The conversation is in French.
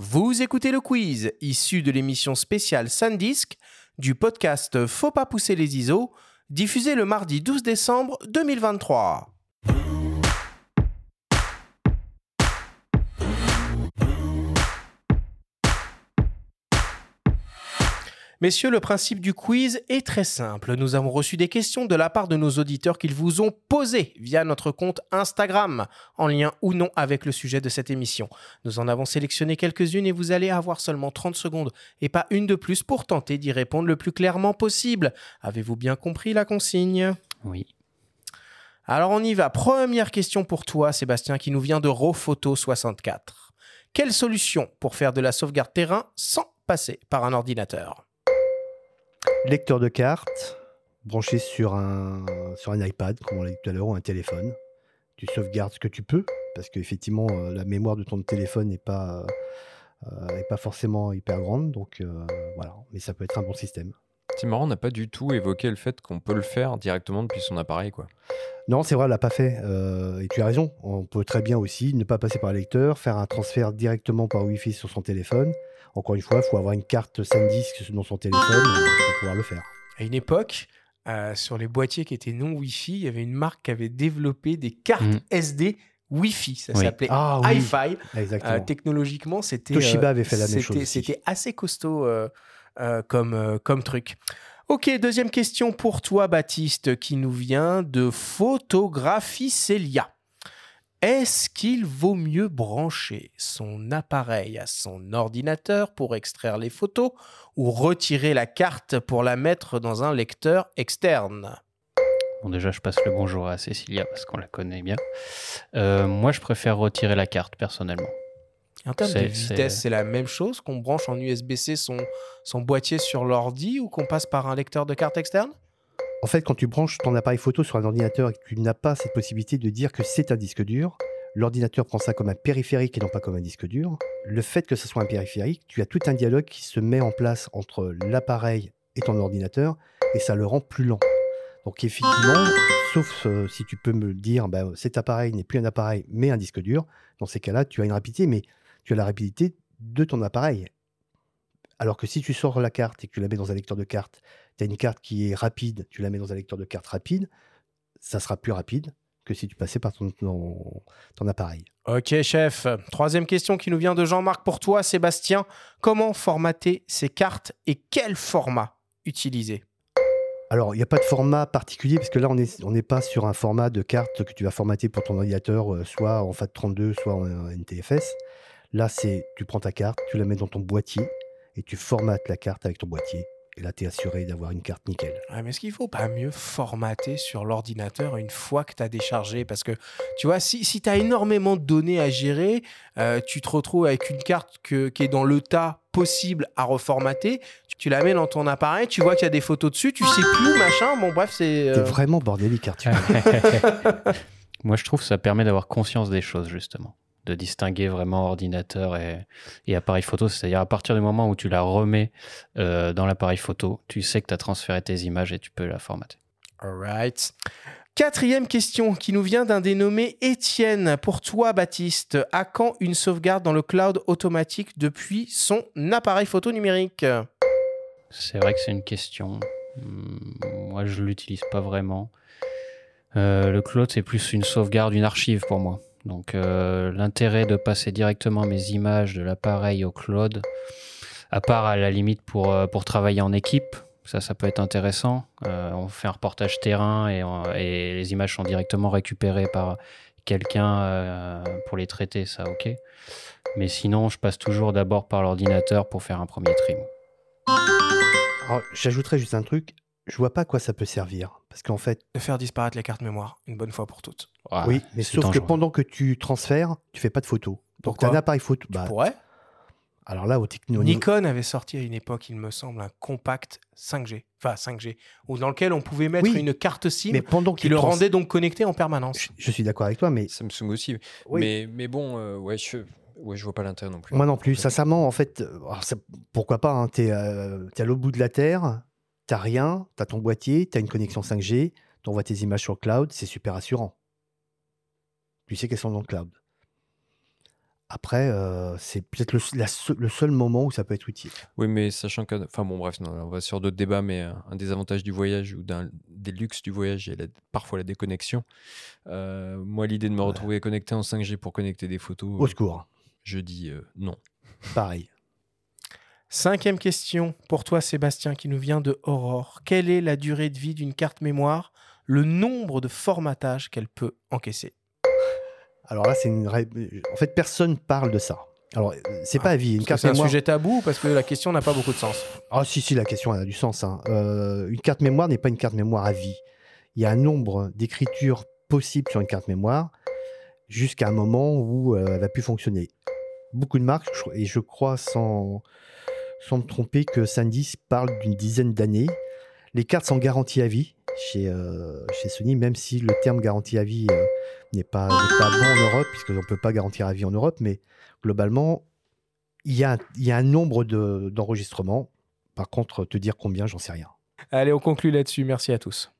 Vous écoutez le quiz, issu de l'émission spéciale Sandisk du podcast Faut pas pousser les ISO, diffusé le mardi 12 décembre 2023. Messieurs, le principe du quiz est très simple. Nous avons reçu des questions de la part de nos auditeurs qu'ils vous ont posées via notre compte Instagram, en lien ou non avec le sujet de cette émission. Nous en avons sélectionné quelques-unes et vous allez avoir seulement 30 secondes et pas une de plus pour tenter d'y répondre le plus clairement possible. Avez-vous bien compris la consigne? Oui. Alors on y va. Première question pour toi, Sébastien, qui nous vient de Rofoto64. Quelle solution pour faire de la sauvegarde terrain sans passer par un ordinateur? Lecteur de cartes, branché sur un, sur un iPad, comme on l'a dit tout à l'heure, ou un téléphone. Tu sauvegardes ce que tu peux, parce qu'effectivement, euh, la mémoire de ton téléphone n'est pas, euh, est pas forcément hyper grande. Donc euh, voilà, mais ça peut être un bon système. C'est marrant, on n'a pas du tout évoqué le fait qu'on peut le faire directement depuis son appareil. quoi. Non, c'est vrai, elle l'a pas fait. euh, et tu as raison. On peut très bien aussi ne pas passer par le lecteur, faire un transfert directement par Wi-Fi sur son téléphone. Encore une fois, il faut avoir une carte SanDisk dans son téléphone pouvoir le faire. À une époque, euh, sur les boîtiers qui étaient non Wi-Fi, il y avait une marque qui avait développé des cartes Mm. SD Wi-Fi. Ça Oui. s'appelait Ah oui, hi-fi. exactement. Euh, technologiquement, c'était Toshiba euh, avait fait la même c'était- chose. C'était assez costaud euh, euh, comme, euh, comme truc. Ok, deuxième question pour toi, Baptiste, qui nous vient de Photographie Celia. Est-ce qu'il vaut mieux brancher son appareil à son ordinateur pour extraire les photos ou retirer la carte pour la mettre dans un lecteur externe? Bon, déjà, je passe le bonjour à Cécilia parce qu'on la connaît bien. Euh, moi, je préfère retirer la carte personnellement. En termes de vitesse, c'est- c'est la même chose qu'on branche en USB-C son, son boîtier sur l'ordi ou qu'on passe par un lecteur de carte externe? En fait, quand tu branches ton appareil photo sur un ordinateur et que tu n'as pas cette possibilité de dire que c'est un disque dur, l'ordinateur prend ça comme un périphérique et non pas comme un disque dur. Le fait que ce soit un périphérique, tu as tout un dialogue qui se met en place entre l'appareil et ton ordinateur et ça le rend plus lent. Donc effectivement, sauf euh, si tu peux me dire, bah, cet appareil n'est plus un appareil mais un disque dur, dans ces cas-là, tu as une rapidité, mais tu as la rapidité de ton appareil. Alors que si tu sors la carte et que tu la mets dans un lecteur de carte, tu as une carte qui est rapide, tu la mets dans un lecteur de carte rapide, ça sera plus rapide que si tu passais par ton, ton, ton appareil. Ok, chef. Troisième question qui nous vient de Jean-Marc pour toi, Sébastien. Comment formater ces cartes et quel format utiliser? Alors, il n'y a pas de format particulier, parce que là, on n'est on pas sur un format de carte que tu vas formater pour ton ordinateur, euh, soit en FAT32, soit en NTFS. Là, c'est tu prends ta carte, tu la mets dans ton boîtier, et tu formates la carte avec ton boîtier. Et là, tu es assuré d'avoir une carte nickel. Ouais, mais est-ce qu'il faut pas mieux formater sur l'ordinateur une fois que tu as déchargé? Parce que, tu vois, si, si tu as énormément de données à gérer, euh, tu te retrouves avec une carte que- qui est dans le tas possible à reformater. Tu, tu la mets dans ton appareil, tu vois qu'il y a des photos dessus, tu sais plus, machin. Bon, bref, c'est. T'es euh, vraiment bordélique, Arthur. Moi, je trouve que ça permet d'avoir conscience des choses, justement. De distinguer vraiment ordinateur et, et appareil photo. C'est-à-dire, à partir du moment où tu la remets euh, dans l'appareil photo, tu sais que tu as transféré tes images et tu peux la formater. Alright. Quatrième question qui nous vient d'un dénommé Étienne. Pour toi, Baptiste, à quand une sauvegarde dans le cloud automatique depuis son appareil photo numérique? C'est vrai que c'est une question. Hum, Moi, je l'utilise pas vraiment. Euh, le cloud, c'est plus une sauvegarde, une archive pour moi. Donc, euh, l'intérêt de passer directement mes images de l'appareil au cloud, à part à la limite pour, euh, pour travailler en équipe, ça, ça peut être intéressant. Euh, on fait un reportage terrain et, les images sont directement récupérées par quelqu'un pour les traiter, ça, ok. Mais sinon, je passe toujours d'abord par l'ordinateur pour faire un premier trim. J'ajouterais juste un truc. Je vois pas à quoi ça peut servir. Parce qu'en fait, De faire disparaître les cartes mémoire une bonne fois pour toutes. Oui, mais sauf que pendant que tu transfères, tu fais pas de photos. Donc, tu Pourquoi un appareil photo. Bah, Pourrait alors là, au technologie. Nikon avait sorti à une époque, il me semble, un compact 5G, enfin 5G, où dans lequel on pouvait mettre Oui, une carte SIM Mais pendant qui qu'il le trans- rendait donc connecté en permanence. Je, je suis d'accord avec toi, mais Samsung aussi. Oui. Mais, mais bon, euh, ouais, je, ouais, je vois pas l'intérêt non plus. moi non plus. Sincèrement, en fait, euh, pourquoi pas hein, T'es euh, t'es à l'autre bout de la Terre, t'as rien, t'as ton boîtier, t'as une connexion 5G, t'envoies tes images sur le cloud, c'est super rassurant. Tu sais qu'elles sont dans le cloud. Après, euh, c'est peut-être le, seul moment où ça peut être utile. Oui, mais sachant que. Enfin bon, bref, non, on va sur d'autres débats, mais euh, un des avantages du voyage ou d'un des luxes du voyage, a la- parfois la déconnexion. Euh, moi, l'idée de me Ouais. retrouver connecté en 5G pour connecter des photos, Au secours, je dis non. pareil. Cinquième question pour toi, Sébastien, qui nous vient de Aurore. Quelle est la durée de vie d'une carte mémoire? Le nombre de formatages qu'elle peut encaisser? Alors là, c'est une. En fait, personne parle de ça. Alors, c'est pas à vie. Une carte C'est un mémoire. sujet tabou parce que la question n'a pas beaucoup de sens. Ah si, si, la question elle a du sens. hein. Euh, une carte mémoire n'est pas une carte mémoire à vie. Il y a un nombre d'écritures possibles sur une carte mémoire jusqu'à un moment où euh, elle va plus fonctionner. Beaucoup de marques, et je crois sans, sans me tromper que Sandisk parle d'une dizaine d'années. Les cartes sont garanties à vie chez, euh, chez Sony, même si le terme garantie à vie euh, n'est pas, bon en Europe, puisqu'on ne peut pas garantir à vie en Europe, mais globalement, il y a, un- nombre de- d'enregistrements. Par contre, te dire combien, j'en sais rien. Allez, on conclut là-dessus. Merci à tous.